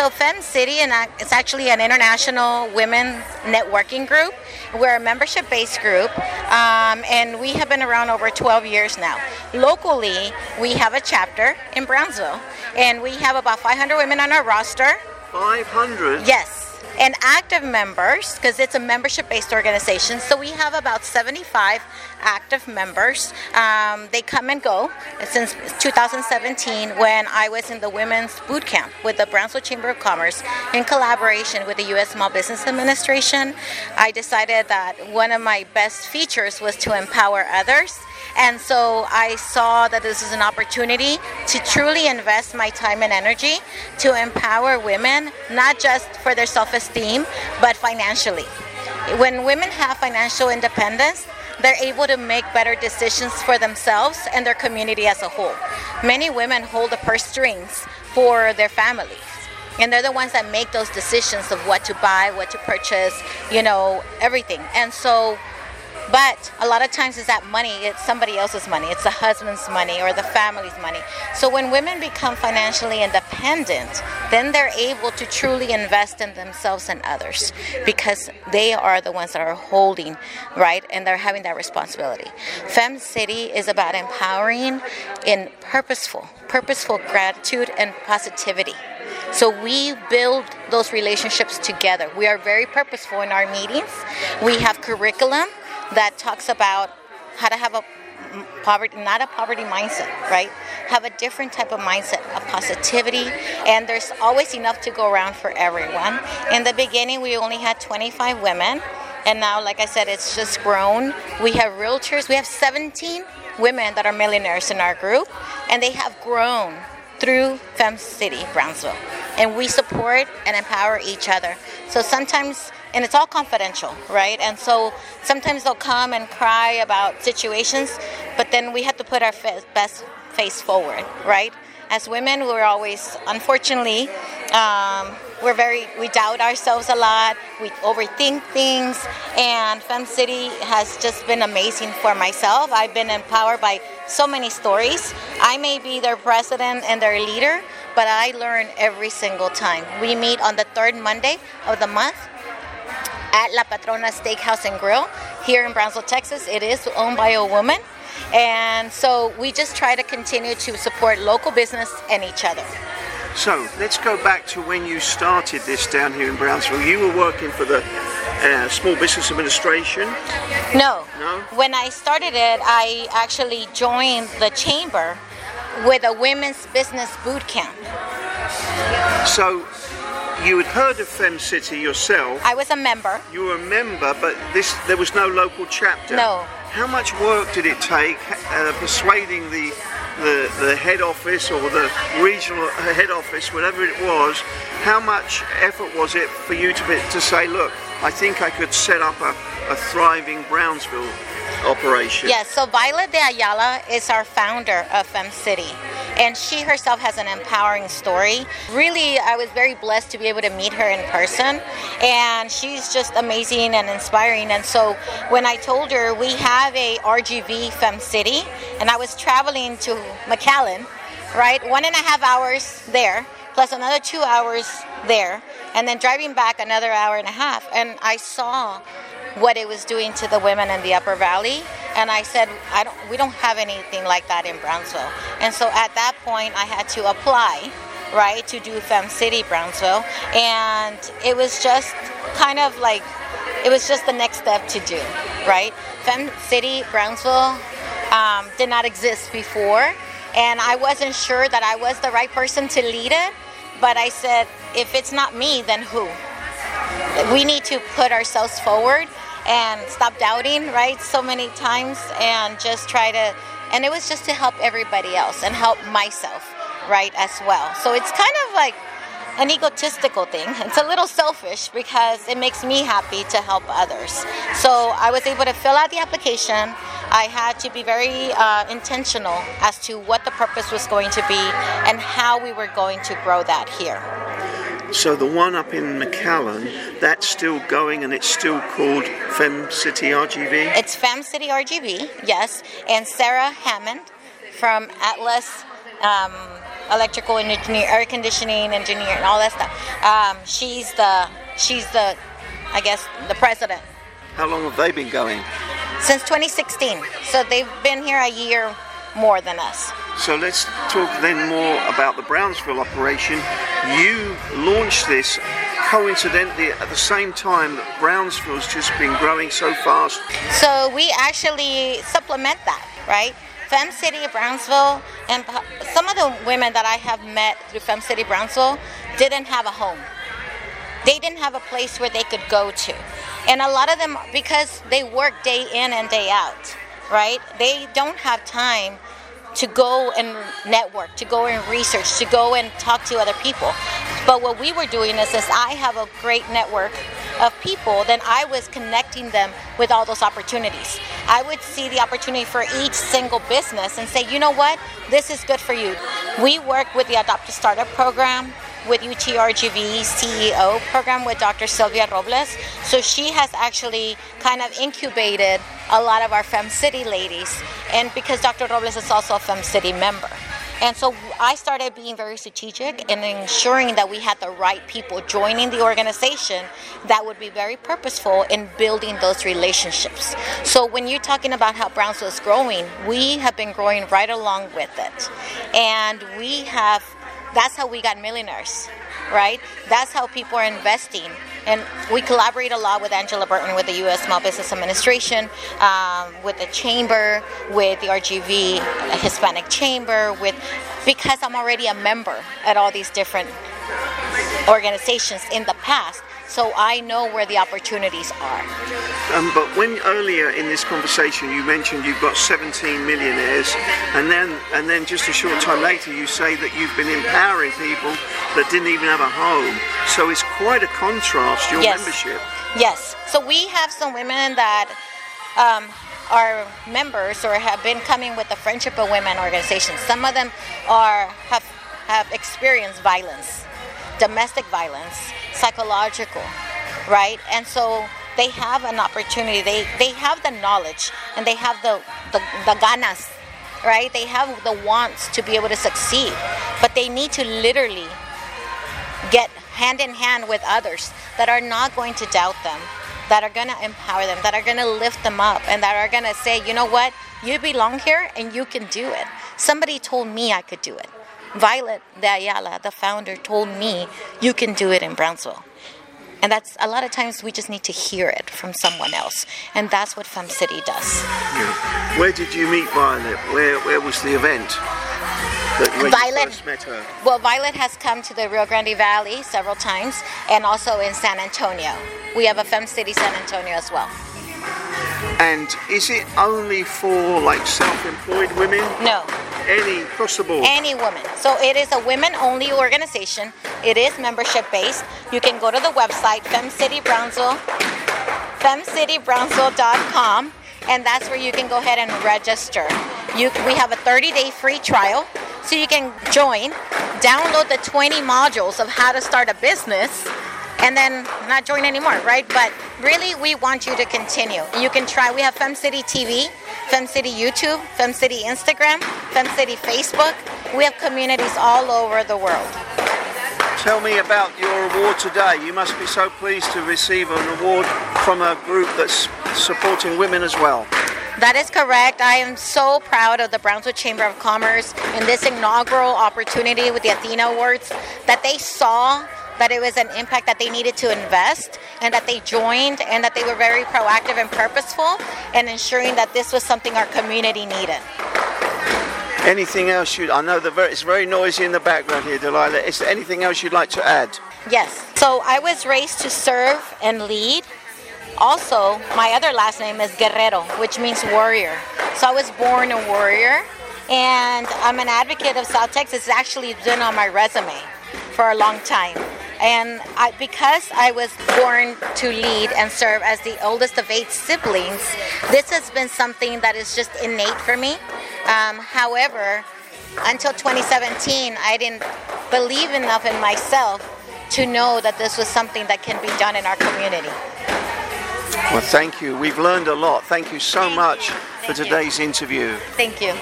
So Fem City, and it's actually an international women's networking group. We're a membership-based group, um, and we have been around over 12 years now. Locally, we have a chapter in Brownsville, and we have about 500 women on our roster. 500? Yes and active members because it's a membership based organization. So we have about 75 active members. Um, they come and go. Since 2017 when i was in the women's boot camp with the brownsville chamber of commerce in collaboration with the u.s small business administration i decided that one of my best features was to empower others and so I saw that this is an opportunity to truly invest my time and energy to empower women, not just for their self esteem, but financially. When women have financial independence, they're able to make better decisions for themselves and their community as a whole. Many women hold the purse strings for their families. And they're the ones that make those decisions of what to buy, what to purchase, you know, everything. And so but a lot of times it's that money, it's somebody else's money, it's the husband's money or the family's money. So when women become financially independent, then they're able to truly invest in themselves and others because they are the ones that are holding, right? And they're having that responsibility. Fem City is about empowering in purposeful, purposeful gratitude and positivity. So we build those relationships together. We are very purposeful in our meetings. We have curriculum that talks about how to have a poverty not a poverty mindset right? Have a different type of mindset of positivity. And there's always enough to go around for everyone. In the beginning we only had 25 women. And now like i said it's just grown. We have realtors. We have 17 women that are millionaires in our group. And they have grown through fem city brownsville. And we support and empower each other. So sometimes and it's all confidential, right? And so sometimes they'll come and cry about situations, but then we have to put our best face forward, right? As women, we're always, unfortunately, um, we're very, we doubt ourselves a lot, we overthink things, and Fem City has just been amazing for myself. I've been empowered by so many stories. I may be their president and their leader, but I learn every single time. We meet on the third Monday of the month at La Patrona Steakhouse and Grill here in Brownsville, Texas. It is owned by a woman. And so we just try to continue to support local business and each other. So let's go back to when you started this down here in Brownsville. You were working for the uh, Small Business Administration? No. No? When I started it, I actually joined the chamber with a women's business boot camp. So you had heard of Fem City yourself. I was a member. You were a member, but this there was no local chapter. No. How much work did it take uh, persuading the, the the head office or the regional head office, whatever it was? How much effort was it for you to be, to say, look, I think I could set up a, a thriving Brownsville operation. Yes, so Violette de Ayala is our founder of Fem City, and she herself has an empowering story. Really, I was very blessed to be able to meet her in person, and she's just amazing and inspiring. And so when I told her we have a RGV Fem City, and I was traveling to McAllen, right, one and a half hours there, plus another two hours there, and then driving back another hour and a half, and I saw what it was doing to the women in the Upper Valley. And I said, I don't, we don't have anything like that in Brownsville. And so at that point, I had to apply, right, to do Fem City Brownsville. And it was just kind of like, it was just the next step to do, right? Fem City Brownsville um, did not exist before. And I wasn't sure that I was the right person to lead it. But I said, if it's not me, then who? We need to put ourselves forward and stop doubting, right, so many times and just try to, and it was just to help everybody else and help myself, right, as well. So it's kind of like an egotistical thing. It's a little selfish because it makes me happy to help others. So I was able to fill out the application. I had to be very uh, intentional as to what the purpose was going to be and how we were going to grow that here. So the one up in McAllen, that's still going and it's still called Fem City RGV? It's Fem City RGV, yes. And Sarah Hammond from Atlas um, electrical engineer, air conditioning engineer, and all that stuff. Um, she's the she's the I guess the president How long have they been going? since 2016. So they've been here a year more than us. So let's talk then more about the Brownsville operation. You launched this coincidentally at the same time that Brownsville's just been growing so fast. So we actually supplement that, right? Fem City Brownsville, and some of the women that I have met through Fem City Brownsville didn't have a home. They didn't have a place where they could go to. And a lot of them, because they work day in and day out, right? They don't have time to go and network, to go and research, to go and talk to other people. But what we were doing is, since I have a great network of people, then I was connecting them with all those opportunities. I would see the opportunity for each single business and say, you know what, this is good for you. We work with the Adopt a Startup program with UTRGV CEO program with Dr. Sylvia Robles. So she has actually kind of incubated a lot of our Fem City ladies, and because Dr. Robles is also a Fem City member. And so I started being very strategic and ensuring that we had the right people joining the organization that would be very purposeful in building those relationships. So when you're talking about how Brownsville is growing, we have been growing right along with it. And we have that's how we got millionaires, right? That's how people are investing. And we collaborate a lot with Angela Burton, with the U.S. Small Business Administration, um, with the Chamber, with the RGV Hispanic Chamber, with because I'm already a member at all these different organizations in the past, so I know where the opportunities are. Um, but when earlier in this conversation you mentioned you've got 17 millionaires, and then and then just a short time later you say that you've been empowering people that didn't even have a home. So it's quite a contrast your Yes. membership. Yes. So we have some women that um, are members or have been coming with the Friendship of Women organization. Some of them are have have experienced violence, domestic violence, psychological, right? And so they have an opportunity. They they have the knowledge and they have the the, the ganas, right? They have the wants to be able to succeed, but they need to literally get hand in hand with others that are not going to doubt them, that are going to empower them, that are going to lift them up, and that are going to say, you know what, you belong here and you can do it. Somebody told me I could do it. Violette de Ayala, the founder, told me you can do it in Brownsville. And that's a lot of times we just need to hear it from someone else. And that's what Fem City does. Yeah. Where did you meet Violette? Where where was the event? Violette- you first met her. Well, Violette has come to the Rio Grande Valley several times and also in San Antonio. We have a Fem City San Antonio as well. And is it only for like self-employed women? No, Any board? any woman. So it is a women only organization. It is membership based. You can go to the website femcitybrownsville, femcitybrownsville.com, and that's where you can go ahead and register. You, we have a 30 day free trial, so you can join, download the 20 modules of how to start a business, and then not join anymore, right? But really, we want you to continue. You can try. We have FemCity TV, FemCity YouTube, FemCity Instagram, FemCity Facebook. We have communities all over the world. Tell me about your award today. You must be so pleased to receive an award from a group that's supporting women as well. That is correct. I am so proud of the Brownsville Chamber of Commerce in this inaugural opportunity with the Athena Awards that they saw that it was an impact that they needed to invest and that they joined and that they were very proactive and purposeful in ensuring that this was something our community needed. Anything else you? I know the very, it's very noisy in the background here, Dalilah. Is there anything else you'd like to add? Yes. So I was raised to serve and lead. Also, my other last name is Guerrero, which means warrior. So I was born a warrior, and I'm an advocate of South Texas. It's actually been on my resume for a long time. And I, because I was born to lead and serve as the oldest of eight siblings, this has been something that is just innate for me. Um, however, until 2017, I didn't believe enough in myself to know that this was something that can be done in our community. Well, thank you. We've learned a lot. Thank you so Thank much you. for Thank you. today's interview. Thank you.